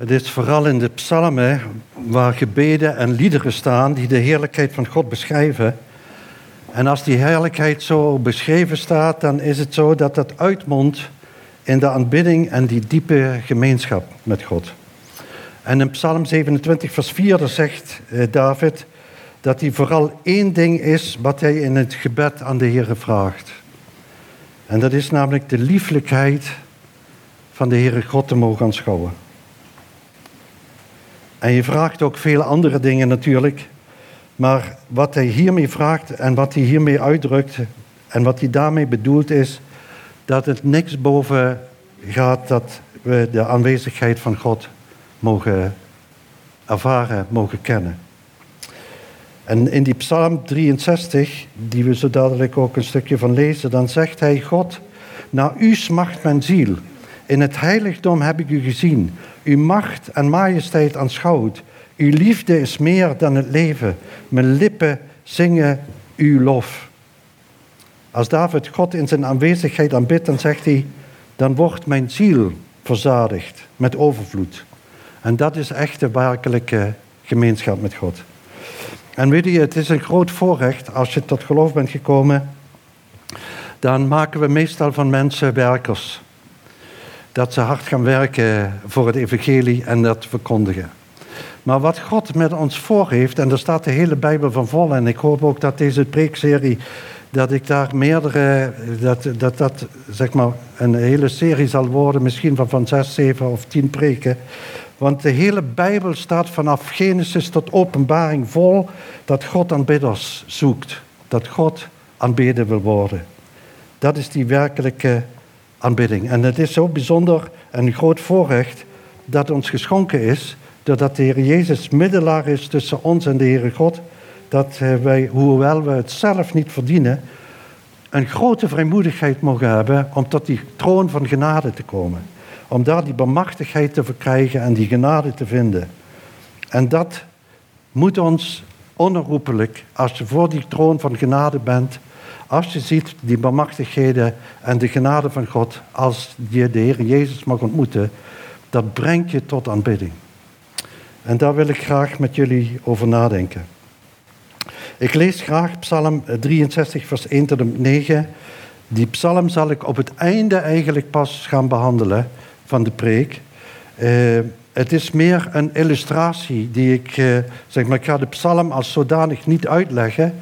Het is vooral in de psalmen waar gebeden en liederen staan die de heerlijkheid van God beschrijven. En als die heerlijkheid zo beschreven staat, dan is het zo dat dat uitmondt in de aanbidding en die diepe gemeenschap met God. En in Psalm 27, vers 4 zegt eh, David dat hij vooral één ding is wat hij in het gebed aan de Heer vraagt. En dat is namelijk de lieflijkheid van de Heere God te mogen aanschouwen. En je vraagt ook veel andere dingen natuurlijk. Maar wat hij hiermee vraagt en wat hij hiermee uitdrukt en wat hij daarmee bedoelt is dat het niks boven gaat dat we de aanwezigheid van God mogen ervaren, mogen kennen. En in die Psalm 63, die we zo dadelijk ook een stukje van lezen, dan zegt hij: God, naar u smacht mijn ziel. In het heiligdom heb ik u gezien. Uw macht en majesteit aanschouwd. Uw liefde is meer dan het leven. Mijn lippen zingen uw lof. Als David God in zijn aanwezigheid aanbidt, dan zegt hij: Dan wordt mijn ziel verzadigd met overvloed. En dat is echt de werkelijke gemeenschap met God. En weet je, het is een groot voorrecht als je tot geloof bent gekomen. Dan maken we meestal van mensen werkers. Dat ze hard gaan werken voor het evangelie en dat verkondigen. Maar wat God met ons voor heeft, en daar staat de hele Bijbel van vol, en ik hoop ook dat deze preekserie, dat ik daar meerdere, dat dat, dat zeg maar een hele serie zal worden, misschien van, van zes, zeven of tien preken. Want de hele Bijbel staat vanaf Genesis tot Openbaring vol dat God aanbidders zoekt. Dat God aanbeden wil worden. Dat is die werkelijke En het is zo bijzonder en groot voorrecht dat ons geschonken is, doordat de Heer Jezus middelaar is tussen ons en de Heere God, dat wij, hoewel we het zelf niet verdienen, een grote vrijmoedigheid mogen hebben om tot die troon van genade te komen om daar die bemachtigheid te verkrijgen en die genade te vinden. En dat moet ons onherroepelijk, als je voor die troon van genade bent, als je ziet die bemachtigheden en de genade van God, als je de Heer Jezus mag ontmoeten, dat brengt je tot aanbidding. En daar wil ik graag met jullie over nadenken. Ik lees graag Psalm 63, vers 1 tot 9. Die psalm zal ik op het einde eigenlijk pas gaan behandelen van de preek. Uh, het is meer een illustratie die ik, uh, zeg maar, ik ga de psalm als zodanig niet uitleggen,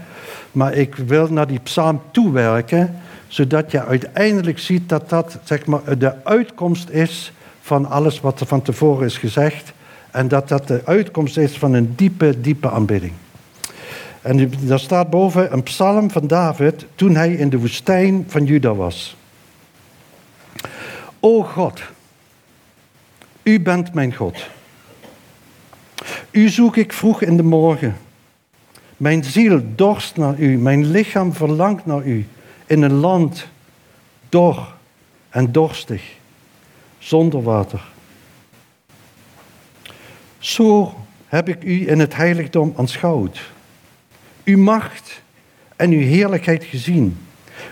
maar ik wil naar die psalm toewerken, zodat je uiteindelijk ziet dat dat, zeg maar, de uitkomst is van alles wat er van tevoren is gezegd en dat dat de uitkomst is van een diepe, diepe aanbidding. En daar staat boven een psalm van David toen hij in de woestijn van Juda was. O God, u bent mijn God. U zoek ik vroeg in de morgen. Mijn ziel dorst naar u, mijn lichaam verlangt naar u in een land dor en dorstig, zonder water. Zo heb ik u in het heiligdom aanschouwd. Uw macht en uw heerlijkheid gezien.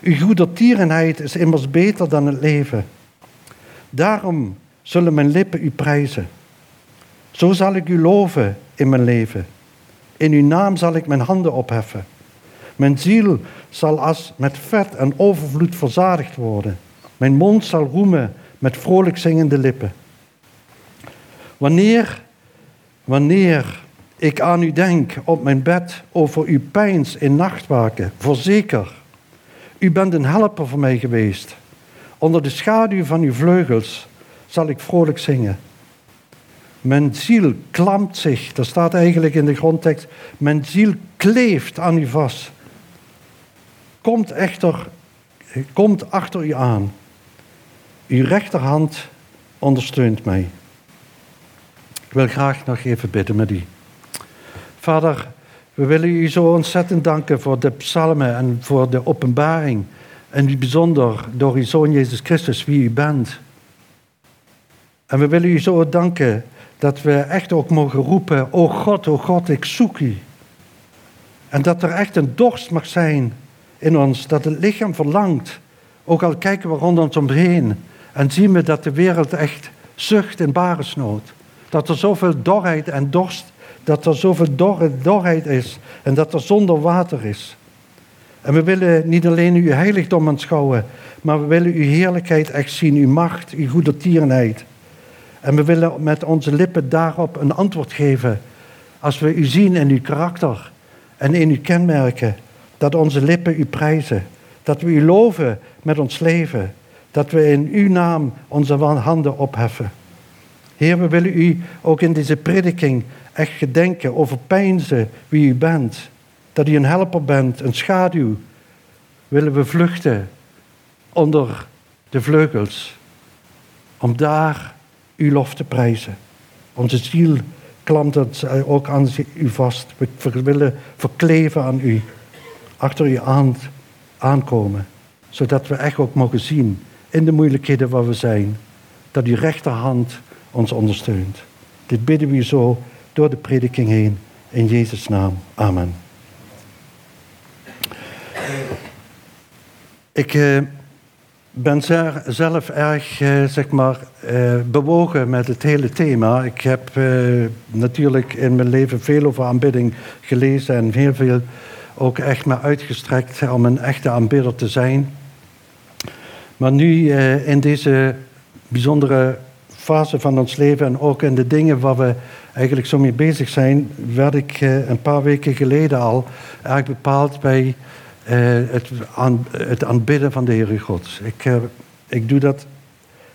Uw goedertierenheid is immers beter dan het leven. Daarom zullen mijn lippen u prijzen. Zo zal ik u loven in mijn leven. In uw naam zal ik mijn handen opheffen. Mijn ziel zal als met vet en overvloed verzadigd worden. Mijn mond zal roemen met vrolijk zingende lippen. Wanneer, wanneer ik aan u denk op mijn bed over uw pijns in nachtwaken, voorzeker, u bent een helper voor mij geweest. Onder de schaduw van uw vleugels zal ik vrolijk zingen. Mijn ziel klampt zich, dat staat eigenlijk in de grondtekst, mijn ziel kleeft aan u vast. Komt echter, komt achter u aan. Uw rechterhand ondersteunt mij. Ik wil graag nog even bidden met u. Vader, we willen u zo ontzettend danken voor de psalmen en voor de openbaring. En bijzonder door uw Zoon Jezus Christus, wie u bent. En we willen u zo danken dat we echt ook mogen roepen, o God, o God, ik zoek u. En dat er echt een dorst mag zijn in ons, dat het lichaam verlangt. Ook al kijken we rond ons omheen en zien we dat de wereld echt zucht in baresnood. Dat er zoveel dorheid en dorst, dat er zoveel dorre, dorheid is en dat er zonder water is. En we willen niet alleen uw heiligdom aanschouwen, maar we willen uw heerlijkheid echt zien, uw macht, uw goede tierenheid. En we willen met onze lippen daarop een antwoord geven. Als we u zien in uw karakter en in uw kenmerken, dat onze lippen u prijzen. Dat we u loven met ons leven. Dat we in uw naam onze handen opheffen. Heer, we willen u ook in deze prediking echt gedenken, overpeinzen wie u bent. Dat u een helper bent, een schaduw. Willen we vluchten onder de vleugels. Om daar uw lof te prijzen. Onze ziel klampt het ook aan u vast. We willen verkleven aan u. Achter u aan, aankomen. Zodat we echt ook mogen zien in de moeilijkheden waar we zijn. Dat uw rechterhand ons ondersteunt. Dit bidden we u zo door de prediking heen. In Jezus' naam. Amen. Ik eh, ben zelf erg eh, zeg maar, eh, bewogen met het hele thema. Ik heb eh, natuurlijk in mijn leven veel over aanbidding gelezen en heel veel ook echt me uitgestrekt om een echte aanbidder te zijn. Maar nu in deze bijzondere fase van ons leven en ook in de dingen waar we eigenlijk zo mee bezig zijn, werd ik een paar weken geleden al erg bepaald bij het, aan, het aanbidden van de Heere God. Ik, uh, ik doe dat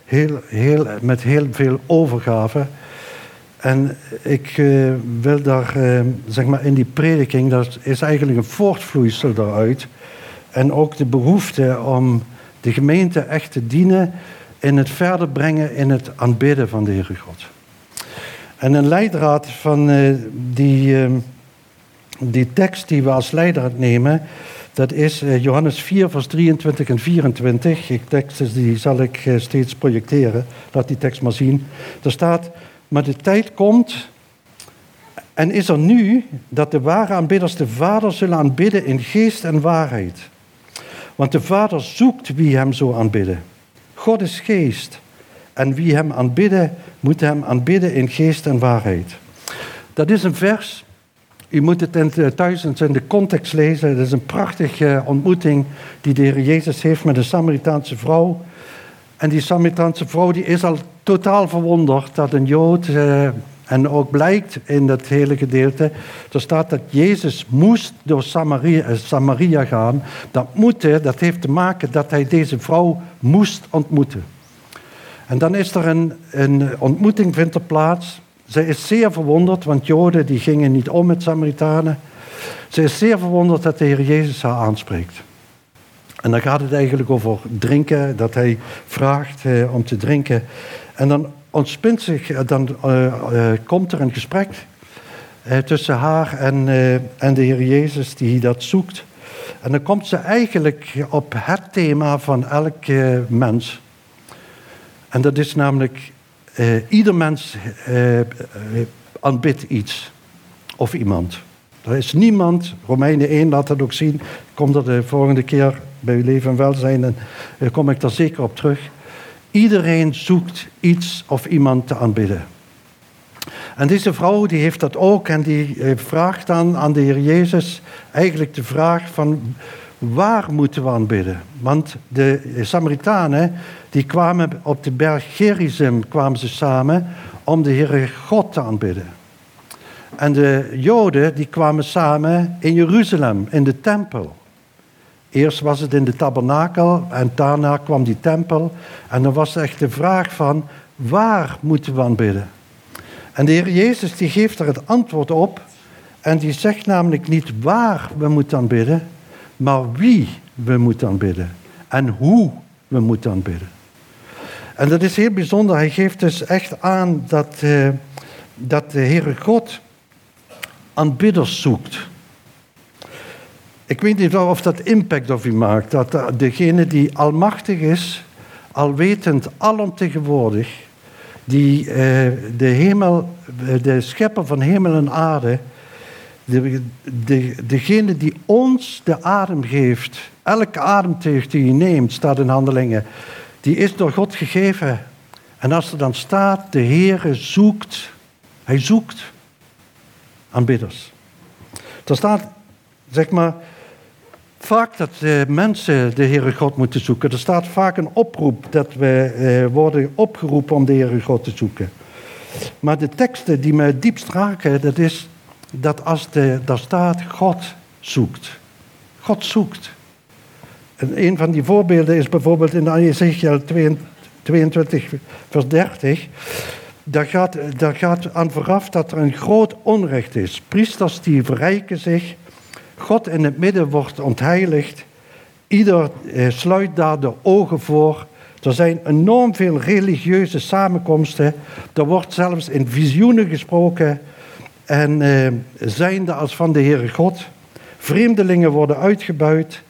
heel, heel, met heel veel overgave. En ik uh, wil daar, zeg maar, in die prediking, dat is eigenlijk een voortvloeisel daaruit. En ook de behoefte om de gemeente echt te dienen in het verder brengen in het aanbidden van de Heere God. En een leidraad van die, die tekst die we als leidraad nemen, dat is eh, Johannes 4, vers 23 en 24. Die tekst die zal ik eh, steeds projecteren. Laat die tekst maar zien. Er staat, maar de tijd komt en is er nu dat de ware aanbidders de Vader zullen aanbidden in geest en waarheid. Want de Vader zoekt wie hem zo aanbidden. God is geest. En wie hem aanbidden, moet hem aanbidden in geest en waarheid. Dat is een vers u moet het in, thuis in de context lezen. Het is een prachtige ontmoeting die de Heer Jezus heeft met een Samaritaanse vrouw. En die Samaritaanse vrouw die is al totaal verwonderd dat een Jood, eh, en ook blijkt in dat hele gedeelte, er staat dat Jezus moest door Samaria, eh, Samaria gaan. Dat moeten, dat heeft te maken dat hij deze vrouw moest ontmoeten. En dan is er een, een ontmoeting vindt er plaats. Zij is zeer verwonderd, want Joden die gingen niet om met Samaritanen. Ze is zeer verwonderd dat de Heer Jezus haar aanspreekt. En dan gaat het eigenlijk over drinken, dat hij vraagt eh, om te drinken. En dan ontspint zich, eh, dan uh, komt er een gesprek tussen haar en, en de Heer Jezus die dat zoekt. En dan komt ze eigenlijk op het thema van elk mens. En dat is namelijk uh, ieder mens uh, aanbidt iets of iemand. Er is niemand, Romeinen 1 laat dat ook zien, ik kom er de volgende keer bij uw leven en welzijn en kom ik daar zeker op terug. Iedereen zoekt iets of iemand te aanbidden. En deze vrouw die heeft dat ook en die vraagt dan aan de Heer Jezus eigenlijk de vraag van waar moeten we aanbidden? Want de Samaritanen die kwamen op de berg Gerizim kwamen ze samen om de Heere God te aanbidden. En de Joden die kwamen samen in Jeruzalem, in de tempel. Eerst was het in de tabernakel en daarna kwam die tempel. En dan was echt de vraag van, waar moeten we aanbidden? En de Heer Jezus die geeft er het antwoord op. En die zegt namelijk niet waar we moeten aanbidden, maar wie we moeten aanbidden. En hoe we moeten aanbidden. En dat is heel bijzonder. Hij geeft dus echt aan dat, uh, dat de Heere God aanbidders zoekt. Ik weet niet of dat impact op u maakt. Dat degene die almachtig is, alwetend, alomtegenwoordig, die uh, de hemel, de schepper van hemel en aarde, de, de, degene die ons de adem geeft, elke ademteug die je neemt, staat in handelingen, die is door God gegeven. En als er dan staat, de Heere zoekt Hij zoekt aanbidders. Er staat, zeg maar, vaak dat uh, mensen de Heere God moeten zoeken. Er staat vaak een oproep dat we uh, worden opgeroepen om de Heere God te zoeken. Maar de teksten die me diepst raken, dat is dat als de, daar staat God zoekt. God zoekt. En een van die voorbeelden is bijvoorbeeld in Ezekiel 22, vers 30. Daar gaat, daar gaat aan vooraf dat er een groot onrecht is. Priesters die verrijken zich. God in het midden wordt ontheiligd. Ieder eh, sluit daar de ogen voor. Er zijn enorm veel religieuze samenkomsten. Er wordt zelfs in visioenen gesproken. En eh, zijnde als van de Heere God. Vreemdelingen worden uitgebuit.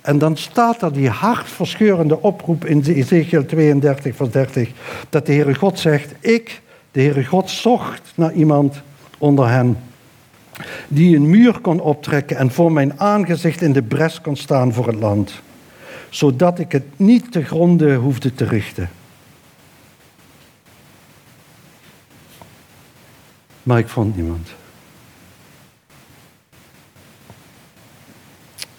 En dan staat er die hartverscheurende oproep in Ezekiel 32, vers 30. Dat de Heere God zegt, ik, de Heere God, zocht naar iemand onder hen. Die een muur kon optrekken en voor mijn aangezicht in de bres kon staan voor het land. Zodat ik het niet te gronden hoefde te richten. Maar ik vond niemand.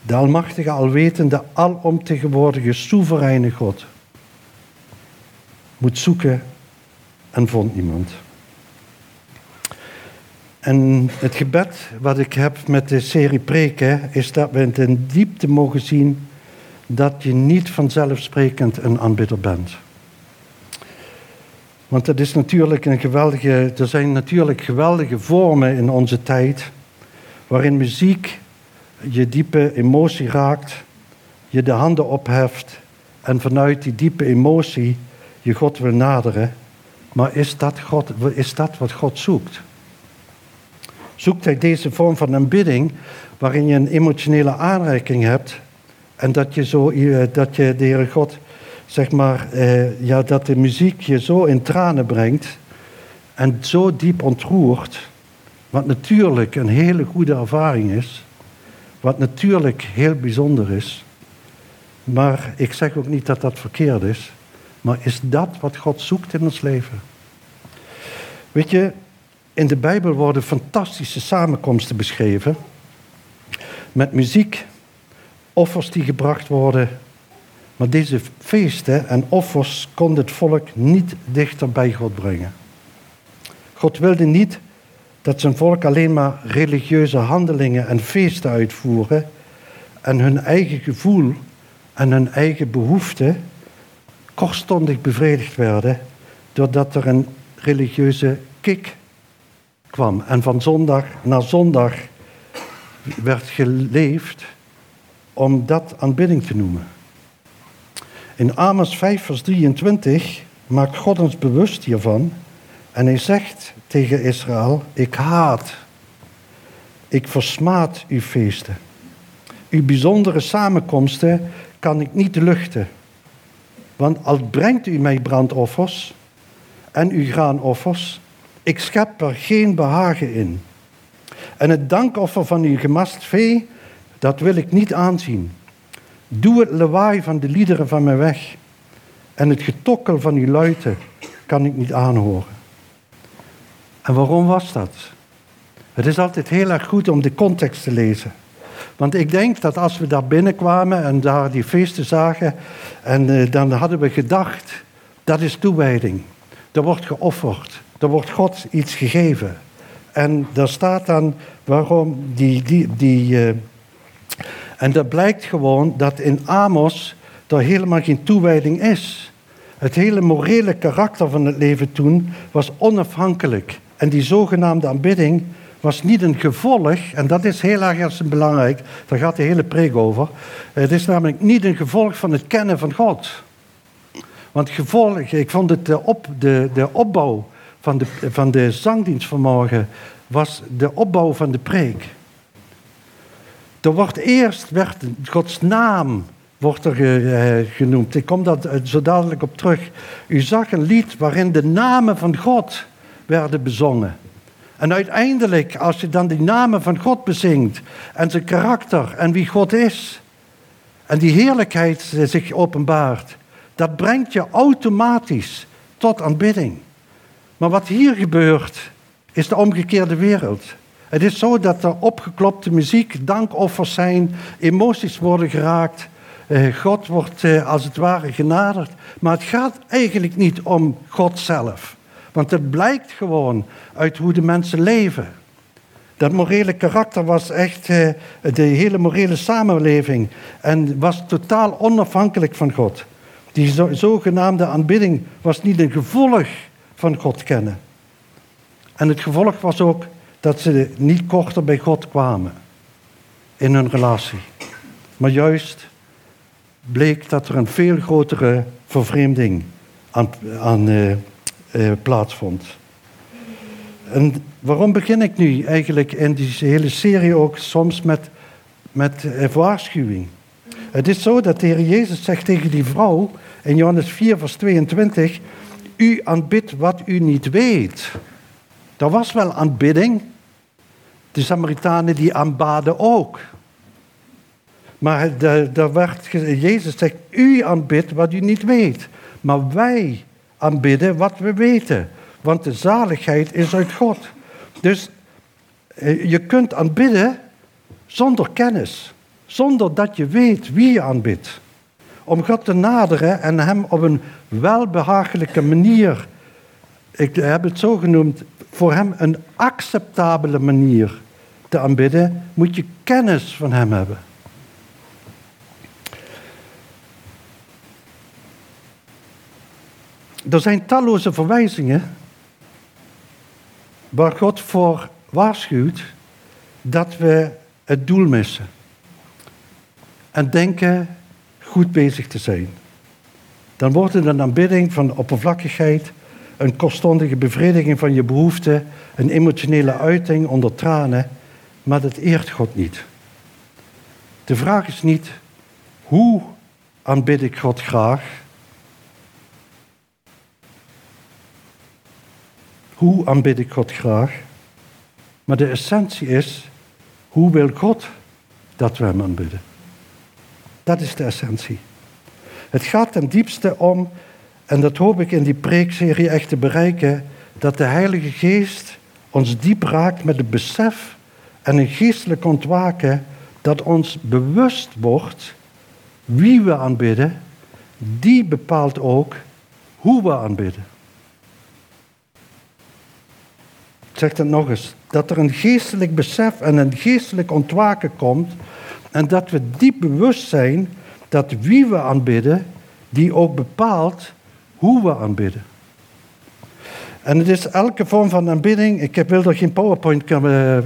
De almachtige, alwetende, alomtegenwoordige, soevereine God moet zoeken en vond niemand. En het gebed wat ik heb met de serie preken is dat we in diepte mogen zien dat je niet vanzelfsprekend een aanbidder bent. Want is natuurlijk een geweldige, er zijn natuurlijk geweldige vormen in onze tijd waarin muziek je diepe emotie raakt, je de handen opheft en vanuit die diepe emotie je God wil naderen. Maar is dat, God, is dat wat God zoekt? Zoekt hij deze vorm van aanbidding waarin je een emotionele aanreiking hebt en dat je, zo, eh, dat je de Heere God, zeg maar, eh, ja, dat de muziek je zo in tranen brengt en zo diep ontroert, wat natuurlijk een hele goede ervaring is, wat natuurlijk heel bijzonder is. Maar ik zeg ook niet dat dat verkeerd is. Maar is dat wat God zoekt in ons leven? Weet je, in de Bijbel worden fantastische samenkomsten beschreven. Met muziek, offers die gebracht worden. Maar deze feesten en offers kon het volk niet dichter bij God brengen. God wilde niet dat zijn volk alleen maar religieuze handelingen en feesten uitvoeren en hun eigen gevoel en hun eigen behoeften kortstondig bevredigd werden doordat er een religieuze kick kwam en van zondag naar zondag werd geleefd om dat aanbidding te noemen. In Amos 5, vers 23 maakt God ons bewust hiervan en hij zegt tegen Israël, ik haat, ik versmaad uw feesten. Uw bijzondere samenkomsten kan ik niet luchten. Want al brengt u mij brandoffers en uw graanoffers, ik schep er geen behagen in. En het dankoffer van uw gemast vee, dat wil ik niet aanzien. Doe het lawaai van de liederen van mij weg. En het getokkel van uw luiten kan ik niet aanhoren. En waarom was dat? Het is altijd heel erg goed om de context te lezen. Want ik denk dat als we daar binnenkwamen en daar die feesten zagen, en uh, dan hadden we gedacht, dat is toewijding. Er wordt geofferd. Er wordt God iets gegeven. En daar staat dan waarom die. die, die uh, en dat blijkt gewoon dat in Amos er helemaal geen toewijding is. Het hele morele karakter van het leven toen was onafhankelijk. En die zogenaamde aanbidding was niet een gevolg, en dat is heel erg belangrijk, daar gaat de hele preek over. Het is namelijk niet een gevolg van het kennen van God. Want gevolg, ik vond het de, op, de, de opbouw van de, van de zangdienst vanmorgen was de opbouw van de preek. Er wordt eerst, Gods naam wordt er eh, genoemd. Ik kom daar zo dadelijk op terug. U zag een lied waarin de namen van God werden bezongen. En uiteindelijk, als je dan die namen van God bezingt en zijn karakter en wie God is, en die heerlijkheid zich openbaart, dat brengt je automatisch tot aanbidding. Maar wat hier gebeurt, is de omgekeerde wereld. Het is zo dat er opgeklopte muziek, dankoffers zijn, emoties worden geraakt. Eh, God wordt eh, als het ware genaderd. Maar het gaat eigenlijk niet om God zelf. Want het blijkt gewoon uit hoe de mensen leven. Dat morele karakter was echt eh, de hele morele samenleving en was totaal onafhankelijk van God. Die zogenaamde aanbidding was niet een gevolg van God kennen. En het gevolg was ook dat ze niet korter bij God kwamen in hun relatie. Maar juist bleek dat er een veel grotere vervreemding aan, aan uh, plaatsvond. En waarom begin ik nu eigenlijk in die hele serie ook soms met, met uh, waarschuwing? Het is zo dat de Heer Jezus zegt tegen die vrouw in Johannes 4, vers 22: U aanbidt wat u niet weet. Er was wel aanbidding. De Samaritanen die aanbaden ook. Maar daar werd, Jezus zegt, u aanbidt wat u niet weet. Maar wij aanbidden wat we weten. Want de zaligheid is uit God. Dus eh, je kunt aanbidden zonder kennis. Zonder dat je weet wie je aanbidt. Om God te naderen en Hem op een welbehagelijke manier, ik heb het zo genoemd, voor Hem een acceptabele manier te aanbidden, moet je kennis van Hem hebben. Er zijn talloze verwijzingen waar God voor waarschuwt dat we het doel missen. En denken goed bezig te zijn. Dan wordt het een aanbidding van oppervlakkigheid, een kortstondige bevrediging van je behoeften, een emotionele uiting onder tranen, maar dat eert God niet. De vraag is niet hoe aanbid ik God graag, Hoe aanbid ik God graag? Maar de essentie is, hoe wil God dat we hem aanbidden? Dat is de essentie. Het gaat ten diepste om, en dat hoop ik in die preekserie echt te bereiken, dat de Heilige Geest ons diep raakt met het besef en een geestelijk ontwaken dat ons bewust wordt wie we aanbidden, die bepaalt ook hoe we aanbidden. ik zeg het nog eens, dat er een geestelijk besef en een geestelijk ontwaken komt en dat we diep bewust zijn dat wie we aanbidden, die ook bepaalt hoe we aanbidden. En het is elke vorm van aanbidding, ik wil er geen PowerPoint uh,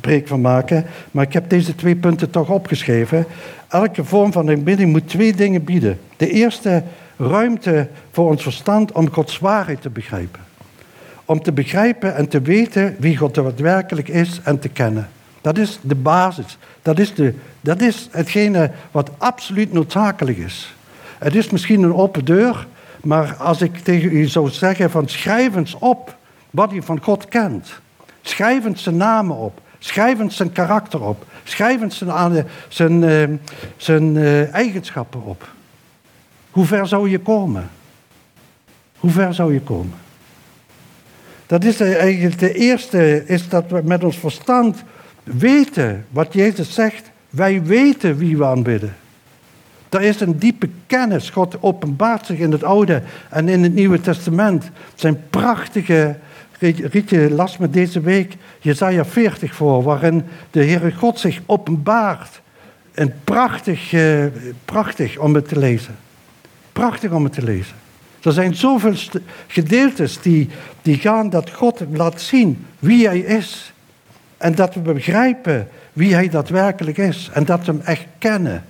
breek van maken, maar ik heb deze twee punten toch opgeschreven. Elke vorm van aanbidding moet twee dingen bieden. De eerste, ruimte voor ons verstand om Gods waarheid te begrijpen om te begrijpen en te weten wie God daadwerkelijk is en te kennen. Dat is de basis. Dat is, de, dat is hetgene wat absoluut noodzakelijk is. Het is misschien een open deur, maar als ik tegen u zou zeggen van schrijf eens op wat u van God kent. Schrijf eens zijn namen op. Schrijf eens zijn karakter op. Schrijf eens zijn, zijn, eh, zijn eh, eigenschappen op. Hoe ver zou je komen? Hoe ver zou je komen? Dat is eigenlijk de eerste, is dat we met ons verstand weten wat Jezus zegt. Wij weten wie we aanbidden. Er is een diepe kennis. God openbaart zich in het Oude en in het Nieuwe Testament. Zijn prachtige, Rietje las me deze week Jezaja 40 voor, waarin de Heere God zich openbaart. En prachtig, eh, prachtig om het te lezen. Prachtig om het te lezen. Er zijn zoveel gedeeltes die, die gaan dat God laat zien wie Hij is. En dat we begrijpen wie Hij daadwerkelijk is. En dat we Hem echt kennen.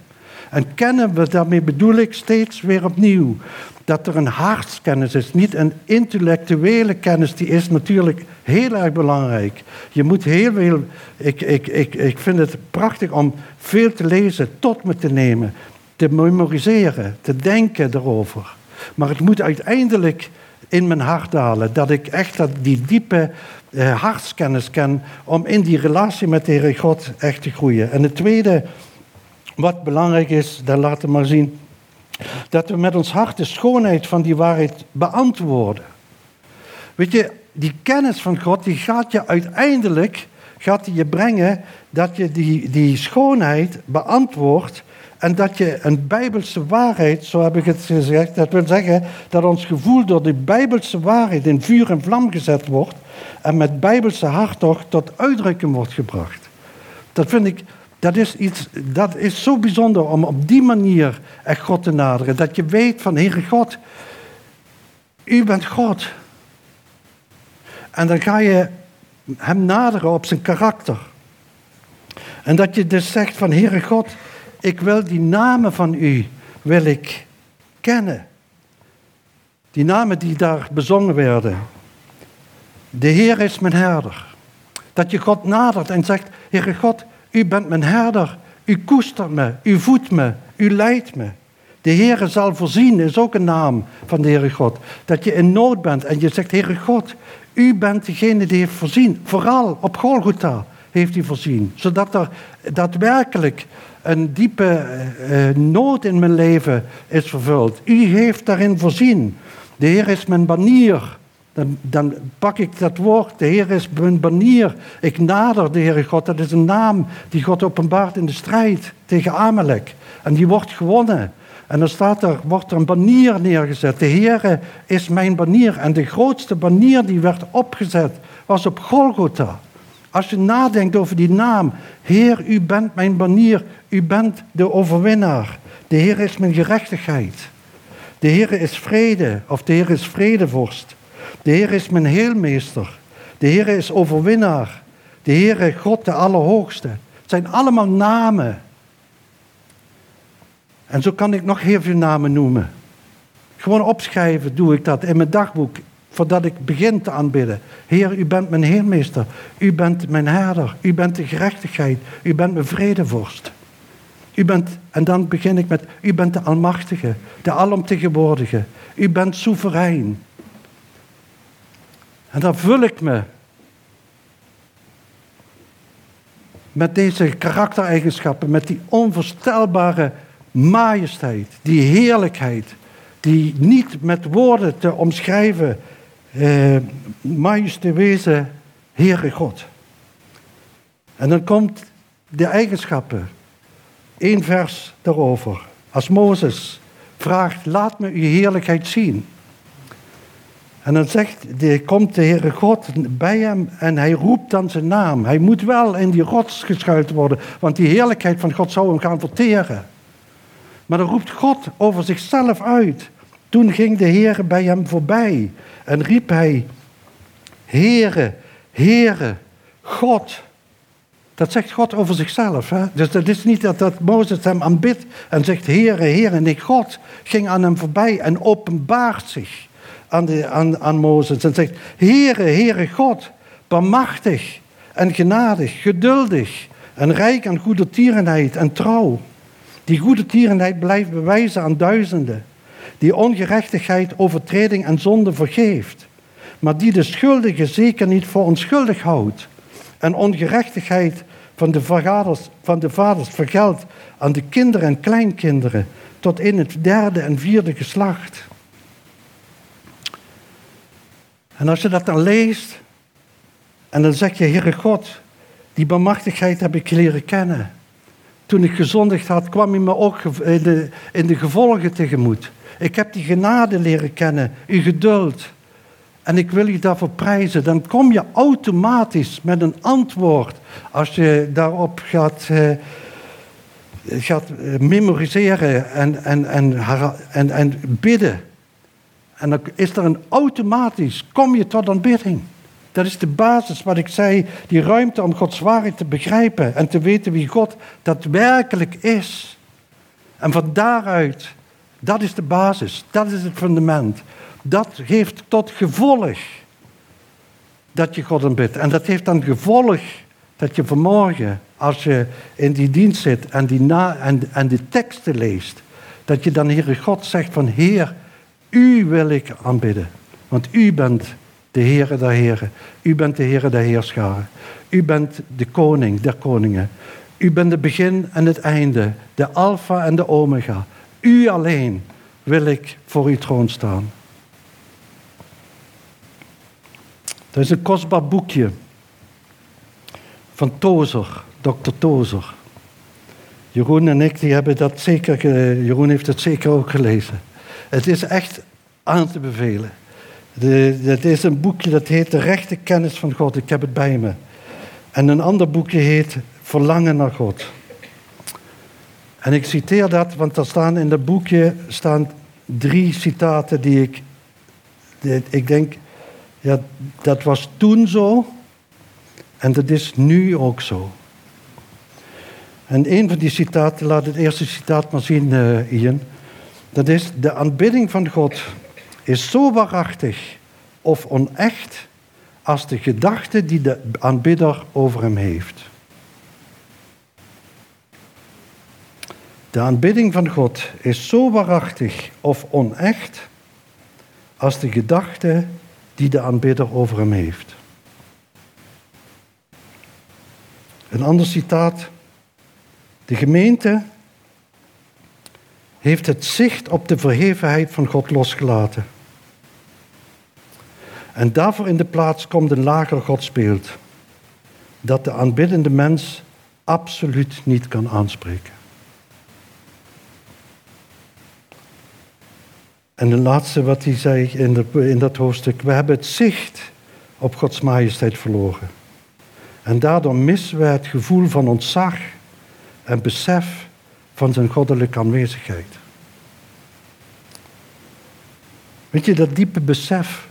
En kennen we, daarmee bedoel ik steeds weer opnieuw, dat er een hartskennis is. Niet een intellectuele kennis, die is natuurlijk heel erg belangrijk. Je moet heel veel, ik, ik, ik, ik vind het prachtig om veel te lezen, tot me te nemen, te memoriseren, te denken erover. Maar het moet uiteindelijk in mijn hart dalen. Dat ik echt dat, die diepe eh, hartskennis ken om in die relatie met de Heer God echt te groeien. En het tweede wat belangrijk is, dat laten we maar zien, dat we met ons hart de schoonheid van die waarheid beantwoorden. Weet je, die kennis van God, die gaat je uiteindelijk gaat je brengen dat je die, die schoonheid beantwoordt en dat je een bijbelse waarheid, zo heb ik het gezegd, dat wil zeggen dat ons gevoel door die bijbelse waarheid in vuur en vlam gezet wordt en met bijbelse hartstocht tot uitdrukking wordt gebracht. Dat vind ik, dat is, iets, dat is zo bijzonder om op die manier echt God te naderen. Dat je weet van, Heere God, u bent God. En dan ga je hem naderen op zijn karakter. En dat je dus zegt van, Heere God, ik wil die namen van u, wil ik kennen. Die namen die daar bezongen werden. De Heer is mijn herder. Dat je God nadert en zegt, Heere God, u bent mijn herder. U koestert me, u voedt me, u leidt me. De Heere zal voorzien is ook een naam van de Heere God. Dat je in nood bent en je zegt, Heere God, u bent degene die heeft voorzien. Vooral op Golgotha heeft hij voorzien. Zodat er daadwerkelijk een diepe eh, eh, nood in mijn leven is vervuld. U heeft daarin voorzien. De Heer is mijn banier. Dan, dan, pak ik dat woord, de Heer is mijn banier. Ik nader de Heere God. Dat is een naam die God openbaart in de strijd tegen Amalek. En die wordt gewonnen. En dan staat er, wordt er een banier neergezet. De Heere is mijn banier. En de grootste banier die werd opgezet was op Golgotha. Als je nadenkt over die naam, Heer, u bent mijn banier, u bent de overwinnaar. De Heer is mijn gerechtigheid. De Heer is vrede, of de Heer is vredevorst. De Heer is mijn heelmeester. De Heer is overwinnaar. De Heere God, de Allerhoogste. Het zijn allemaal namen. En zo kan ik nog heel veel namen noemen. Gewoon opschrijven doe ik dat in mijn dagboek voordat ik begin te aanbidden. Heer, u bent mijn heermeester. U bent mijn herder. U bent de gerechtigheid. U bent mijn vredevorst. U bent, en dan begin ik met, u bent de Almachtige, de Alomtegenwoordige. U bent soeverein. En dan vul ik me met deze karaktereigenschappen, met die onvoorstelbare majesteit, die heerlijkheid, die niet met woorden te omschrijven eh, majestueuze Heere God. En dan komt de eigenschappen. Eén vers daarover. Als Mozes vraagt, laat me uw heerlijkheid zien. En dan zegt, komt de Heere God bij hem en hij roept dan zijn naam. Hij moet wel in die rots geschuild worden, want die heerlijkheid van God zou hem gaan verteren. Maar dan roept God over zichzelf uit. Toen ging de Heer bij hem voorbij en riep hij, Heere, Heere, God. Dat zegt God over zichzelf. Hè? Dus dat is niet dat, dat Mozes hem aanbidt en zegt, Heere, Heere. Nee, God ging aan hem voorbij en openbaart zich aan, de, aan, aan Mozes en zegt, Heere, Heere God, bemachtig en genadig, geduldig en rijk aan goede tierenheid en trouw. Die goede tierenheid blijft bewijzen aan duizenden die ongerechtigheid, overtreding en zonde vergeeft, maar die de schuldige zeker niet voor onschuldig houdt en ongerechtigheid van de, vaders, van de vaders vergeldt aan de kinderen en kleinkinderen tot in het derde en vierde geslacht. En als je dat dan leest en dan zeg je, Heere God, die bemachtigheid heb ik leren kennen. Toen ik gezondigd had, kwam hij me ook in de, in de gevolgen tegemoet. Ik heb die genade leren kennen, uw geduld. En ik wil u daarvoor prijzen. Dan kom je automatisch met een antwoord als je daarop gaat, uh, gaat eh, memoriseren en, en, en, en, en bidden. En dan is er een automatisch, kom je tot aanbidding. Dat is de basis wat ik zei, die ruimte om Gods waarheid te begrijpen en te weten wie God daadwerkelijk is. En van daaruit dat is de basis, dat is het fundament. Dat geeft tot gevolg dat je God aanbidt. En dat heeft dan gevolg dat je vanmorgen, als je in die dienst zit en die, na, en, en die teksten leest, dat je dan Heere God zegt van Heer, u wil ik aanbidden. Want u bent de Heere der Heren. U bent de Heere der Heerscharen. U bent de koning der koningen. U bent het begin en het einde, de alfa en de omega. U alleen wil ik voor uw troon staan. Dat is een kostbaar boekje van Tozer, dokter Tozer. Jeroen en ik die hebben dat zeker, Jeroen heeft het zeker ook gelezen. Het is echt aan te bevelen. Het is een boekje dat heet De rechte kennis van God. Ik heb het bij me. En een ander boekje heet Verlangen naar God. En ik citeer dat, want er staan in dat boekje staan drie citaten die ik, ik denk, ja, dat was toen zo en dat is nu ook zo. En een van die citaten, laat het eerste citaat maar zien, uh, Ian. Dat is, de aanbidding van God is zo waarachtig of onecht als de gedachte die de aanbidder over hem heeft. De aanbidding van God is zo waarachtig of onecht als de gedachte die de aanbidder over hem heeft. Een ander citaat. De gemeente heeft het zicht op de verhevenheid van God losgelaten. En daarvoor in de plaats komt een lager godsbeeld dat de aanbiddende mens absoluut niet kan aanspreken. En de laatste wat hij zei in, de, in dat hoofdstuk, we hebben het zicht op Gods majesteit verloren. En daardoor missen we het gevoel van ontzag en besef van zijn goddelijke aanwezigheid. Weet je, dat diepe besef,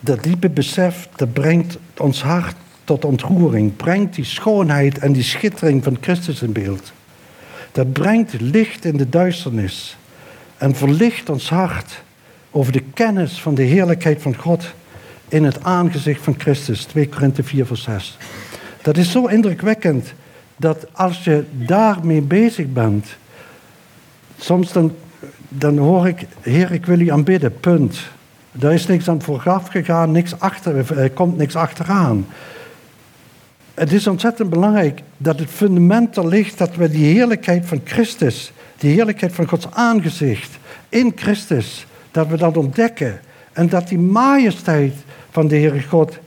dat diepe besef, dat brengt ons hart tot ontroering, brengt die schoonheid en die schittering van Christus in beeld. Dat brengt licht in de duisternis en verlicht ons hart over de kennis van de heerlijkheid van God in het aangezicht van Christus. 2 Korinthe 4 vers 6. Dat is zo indrukwekkend dat als je daarmee bezig bent, soms dan, dan hoor ik, Heer, ik wil u aanbidden, punt. Daar is niks aan vooraf gegaan, niks achter, er komt niks achteraan. Het is ontzettend belangrijk dat het fundament er ligt dat we die heerlijkheid van Christus, die heerlijkheid van Gods aangezicht in Christus, dat we dat ontdekken. En dat die majesteit van de Heere God,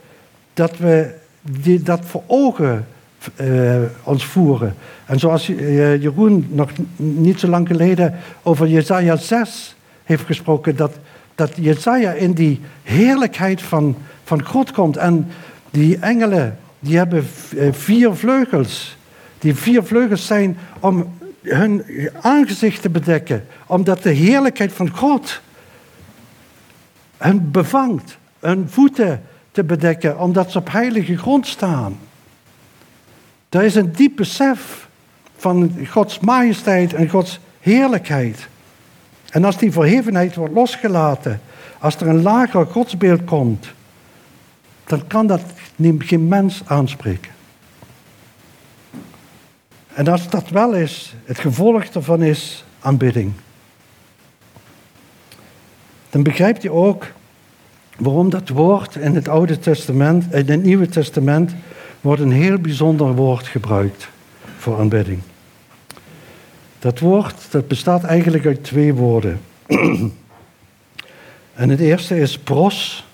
dat we die, dat voor ogen uh, ons voeren. En zoals uh, Jeroen nog niet zo lang geleden over Jezaja 6 heeft gesproken, dat, dat Jezaja in die heerlijkheid van, van God komt. En die engelen, die hebben eh, vier vleugels. Die vier vleugels zijn om hun aangezicht te bedekken, omdat de heerlijkheid van God hen bevangt hun voeten te bedekken, omdat ze op heilige grond staan. Er is een diep besef van Gods majesteit en Gods heerlijkheid. En als die verhevenheid wordt losgelaten, als er een lager godsbeeld komt, dan kan dat geen mens aanspreken. En als dat wel is, het gevolg daarvan is aanbidding. Dan begrijpt je ook waarom dat woord in het Oude Testament, in het Nieuwe Testament, wordt een heel bijzonder woord gebruikt voor aanbidding. Dat woord dat bestaat eigenlijk uit twee woorden. en het eerste is pros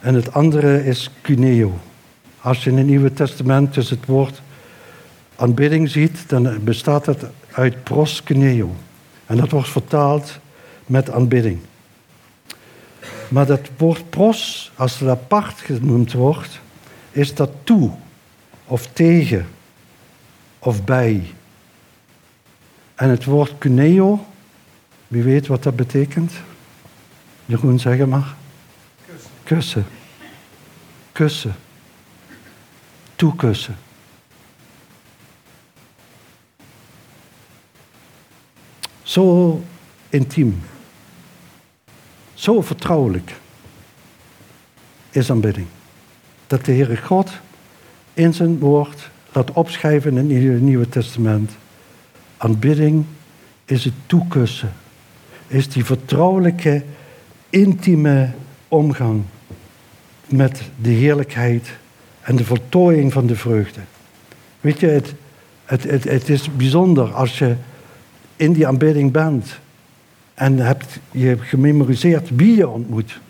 en het andere is cuneo. Als je in het Nieuwe Testament dus het woord aanbidding ziet, dan bestaat het uit pros cuneo. En dat wordt vertaald met aanbidding. Maar dat woord pros, als het apart genoemd wordt, is dat toe of tegen of bij. En het woord cuneo, wie weet wat dat betekent? Jeroen, zeg maar. Kussen. Kussen. Kussen. Toekussen. Zo intiem. Zo vertrouwelijk is aanbidding. Dat de Heere God in zijn woord laat opschrijven in het Nieuwe Testament. Aanbidding is het toekussen. Is die vertrouwelijke, intieme omgang met de heerlijkheid en de voltooiing van de vreugde. Weet je, het, het, het, het is bijzonder als je in die aanbidding bent en hebt, je gememoriseerd wie je ontmoet,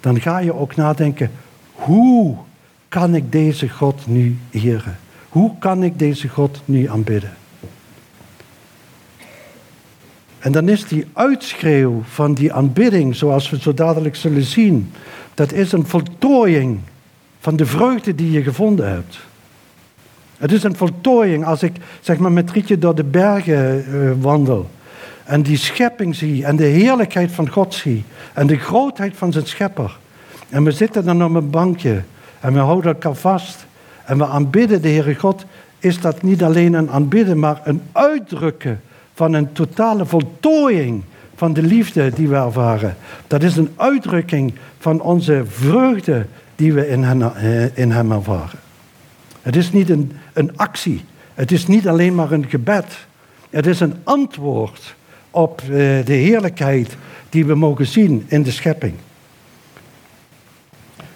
dan ga je ook nadenken, hoe kan ik deze God nu eren? Hoe kan ik deze God nu aanbidden? En dan is die uitschreeuw van die aanbidding, zoals we zo dadelijk zullen zien, dat is een voltooiing van de vreugde die je gevonden hebt. Het is een voltooiing als ik zeg maar, met Rietje door de bergen uh, wandel en die schepping zie en de heerlijkheid van God zie en de grootheid van zijn schepper. En we zitten dan op een bankje en we houden elkaar vast en we aanbidden de Heere God, is dat niet alleen een aanbidden, maar een uitdrukken van een totale voltooiing van de liefde die we ervaren. Dat is een uitdrukking van onze vreugde die we in hem, eh, in hem ervaren. Het is niet een, een actie. Het is niet alleen maar een gebed. Het is een antwoord op eh, de heerlijkheid die we mogen zien in de schepping.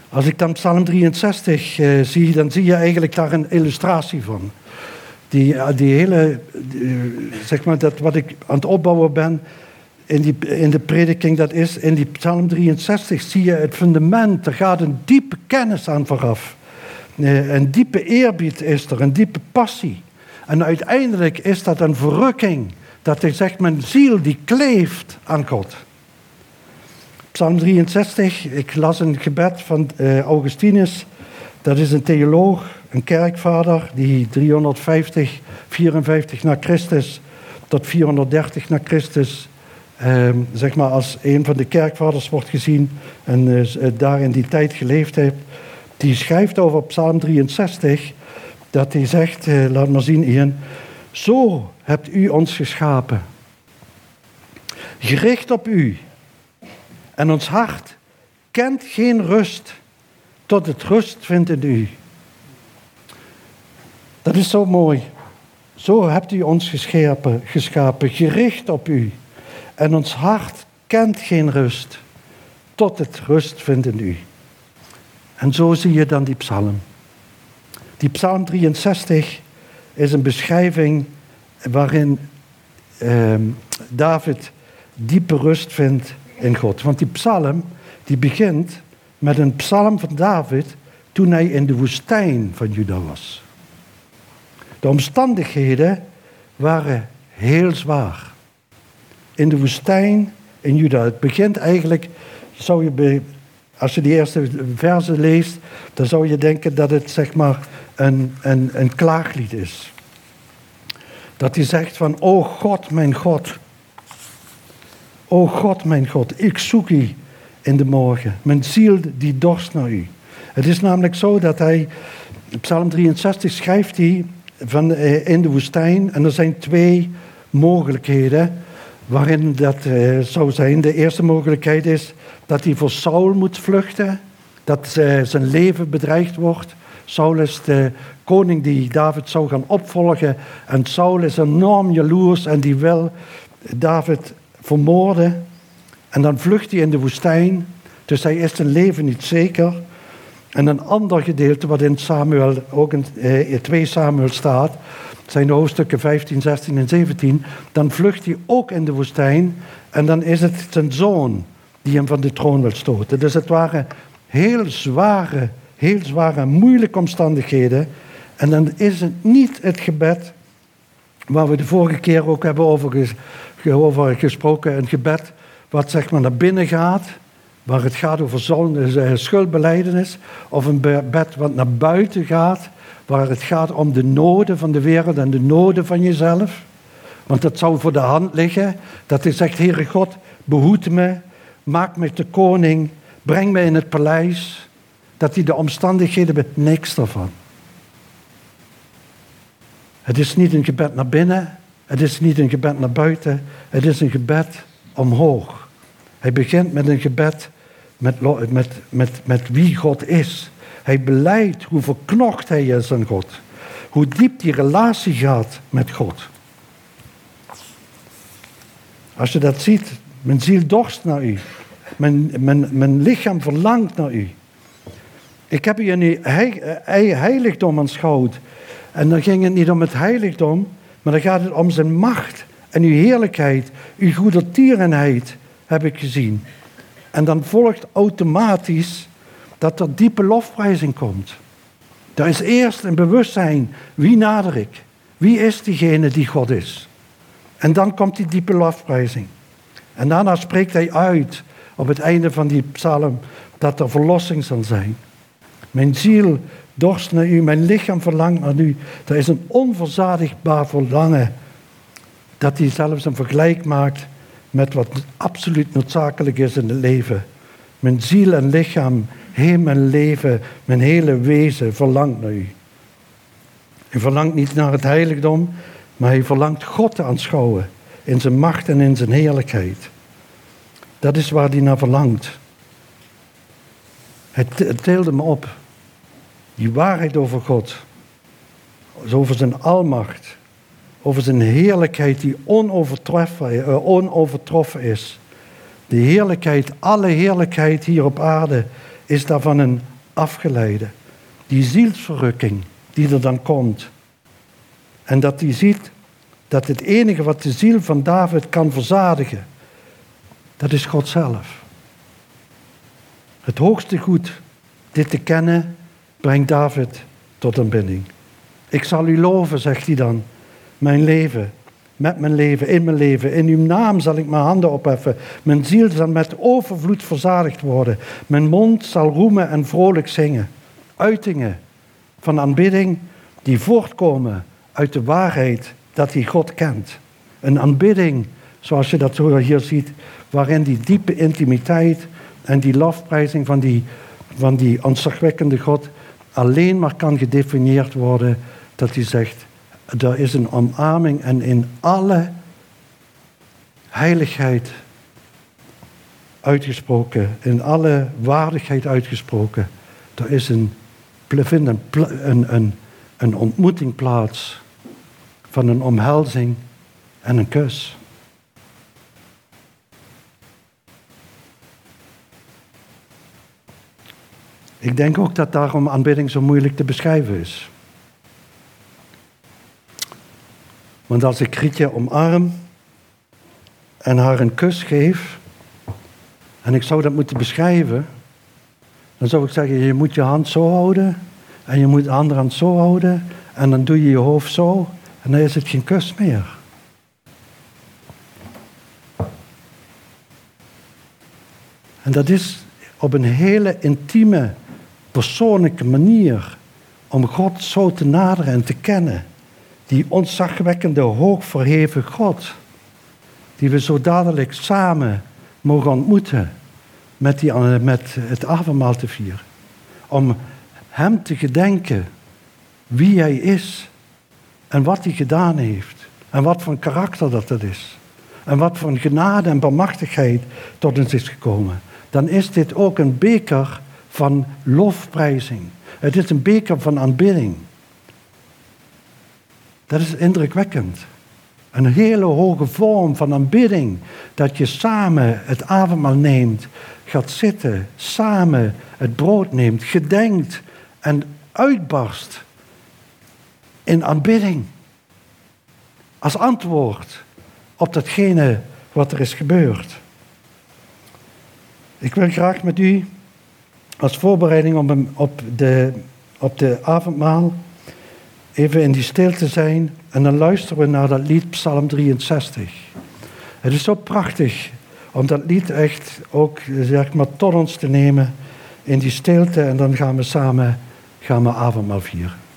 Als ik dan Psalm 63 uh, eh, zie, dan zie je eigenlijk daar een illustratie van. Die, die hele, zeg maar, dat wat ik aan het opbouwen ben in, die, in de prediking, dat is in die Psalm 63 zie je het fundament. Er gaat een diepe kennis aan vooraf. Eh, een diepe eerbied is er, een diepe passie. En uiteindelijk is dat een verrukking. Dat hij zegt, mijn ziel die kleeft aan God. Psalm 63, ik las een gebed van uh, Augustinus. Dat is een theoloog, een kerkvader, die 350, 54 na Christus tot 430 na Christus, eh, zeg maar als een van de kerkvaders wordt gezien en uh, daar in die tijd geleefd heeft. Die schrijft over Psalm 63 dat hij zegt, laat maar zien Ian, zo hebt u ons geschapen, gericht op u en ons hart kent geen rust tot het rust vindt in u. Dat is zo mooi. Zo hebt u ons geschapen, geschapen, gericht op u. En ons hart kent geen rust tot het rust vindt in u. En zo zie je dan die psalm. Die psalm 63 is een beschrijving waarin eh, David diepe rust vindt in God. Want die psalm die begint met een psalm van David toen hij in de woestijn van Juda was. De omstandigheden waren heel zwaar. In de woestijn in Juda. Het begint eigenlijk, zou je, als je die eerste versen leest, dan zou je denken dat het zeg maar een, een, een klaaglied is. Dat hij zegt van, o God, mijn God. O God, mijn God, ik zoek u in de morgen. Mijn ziel die dorst naar u. Het is namelijk zo dat hij, Psalm 63 schrijft hij van, eh, in de woestijn. En er zijn twee mogelijkheden waarin dat uh, zou zijn. De eerste mogelijkheid is dat hij voor Saul moet vluchten. Dat uh, zijn leven bedreigd wordt. Saul is de koning die David zou gaan opvolgen. En Saul is enorm jaloers en die wil David vermoorden. En dan vlucht hij in de woestijn. Dus hij is zijn leven niet zeker. En een ander gedeelte wat in Samuel, ook in eh, 2 Samuel staat, zijn de hoofdstukken 15, 16 en 17. Dan vlucht hij ook in de woestijn. En dan is het zijn zoon die hem van de troon wil stoten. Dus het waren heel zware, heel zware, moeilijke omstandigheden. En dan is het niet het gebed waar we de vorige keer ook hebben over, over gesproken. Een gebed wat zeg maar naar binnen gaat waar het gaat over schuldbeleidenis, of een bed wat naar buiten gaat, waar het gaat om de noden van de wereld en de noden van jezelf. Want dat zou voor de hand liggen, dat hij zegt, Heere God, behoed me, maak me de koning, breng me in het paleis. Dat hij de omstandigheden met niks daarvan. Het is niet een gebed naar binnen, het is niet een gebed naar buiten, het is een gebed omhoog. Hij begint met een gebed met, met, met, met wie God is. Hij beleidt hoe verknocht hij is aan God. Hoe diep die relatie gaat met God. Als je dat ziet, mijn ziel dorst naar u. Mijn, mijn, mijn lichaam verlangt naar u. Ik heb hier een heiligdom aanschouwd. En dan ging het niet om het heiligdom, maar dan gaat het om zijn macht en uw heerlijkheid, uw goedertierenheid heb ik gezien. En dan volgt automatisch dat er diepe lofprijzing komt. Er is eerst een bewustzijn, wie nader ik? Wie is diegene die God is? En dan komt die diepe lofprijzing. En daarna spreekt hij uit op het einde van die psalm dat er verlossing zal zijn. Mijn ziel dorst naar u, mijn lichaam verlangt naar u. Er is een onverzadigbaar verlangen dat hij zelfs een vergelijk maakt met wat absoluut noodzakelijk is in het leven. Mijn ziel en lichaam, heel mijn leven, mijn hele wezen verlangt naar u. Hij verlangt niet naar het heiligdom, maar hij verlangt God te aanschouwen in zijn macht en in zijn heerlijkheid. Dat is waar hij naar verlangt. Het teelde me op. Die waarheid over God, over zijn almacht, over zijn heerlijkheid die onovertroffen, eh, onovertroffen is. De heerlijkheid, alle heerlijkheid hier op aarde is daarvan een afgeleide. Die zielsverrukking die er dan komt. En dat hij ziet dat het enige wat de ziel van David kan verzadigen, dat is God zelf. Het hoogste goed, dit te kennen, brengt David tot aanbidding. Ik zal u loven, zegt hij dan, mijn leven, met mijn leven, in mijn leven. In uw naam zal ik mijn handen opheffen. Mijn ziel zal met overvloed verzadigd worden. Mijn mond zal roemen en vrolijk zingen. Uitingen van aanbidding die voortkomen uit de waarheid dat hij God kent. Een aanbidding, zoals je dat hier ziet, waarin die diepe intimiteit en die lofprijzing van die, van die ontzagwekkende God alleen maar kan gedefinieerd worden dat hij zegt, er is een omarming en in alle heiligheid uitgesproken, in alle waardigheid uitgesproken. Er is een, vindt een, een, een, een ontmoeting plaats van een omhelzing en een kus. Ik denk ook dat daarom aanbidding zo moeilijk te beschrijven is. Want als ik Grietje omarm en haar een kus geef, en ik zou dat moeten beschrijven, dan zou ik zeggen, je moet je hand zo houden, en je moet de andere hand zo houden, en dan doe je je hoofd zo, en dan is het geen kus meer. En dat is op een hele intieme, persoonlijke manier om God zo te naderen en te kennen. Die ontzagwekkende, hoogverheven God, die we zo dadelijk samen mogen ontmoeten met, die, met het avondmaal te vieren. Om Hem te gedenken wie Hij is en wat hij gedaan heeft. En wat voor karakter dat is. En wat voor genade en barmachtigheid tot ons is gekomen. Dan is dit ook een beker van lofprijzing. Het is een beker van aanbidding. Dat is indrukwekkend. Een hele hoge vorm van aanbidding. Dat je samen het avondmaal neemt, gaat zitten, samen het brood neemt, gedenkt en uitbarst in aanbidding. Als antwoord op datgene wat er is gebeurd. Ik wil graag met u als voorbereiding op, op, de, op de avondmaal even in die stilte zijn en dan luisteren we naar dat lied Psalm 63. Het is zo prachtig om dat lied echt ook zeg maar, tot ons te nemen in die stilte en dan gaan we samen gaan we avondmaal vieren.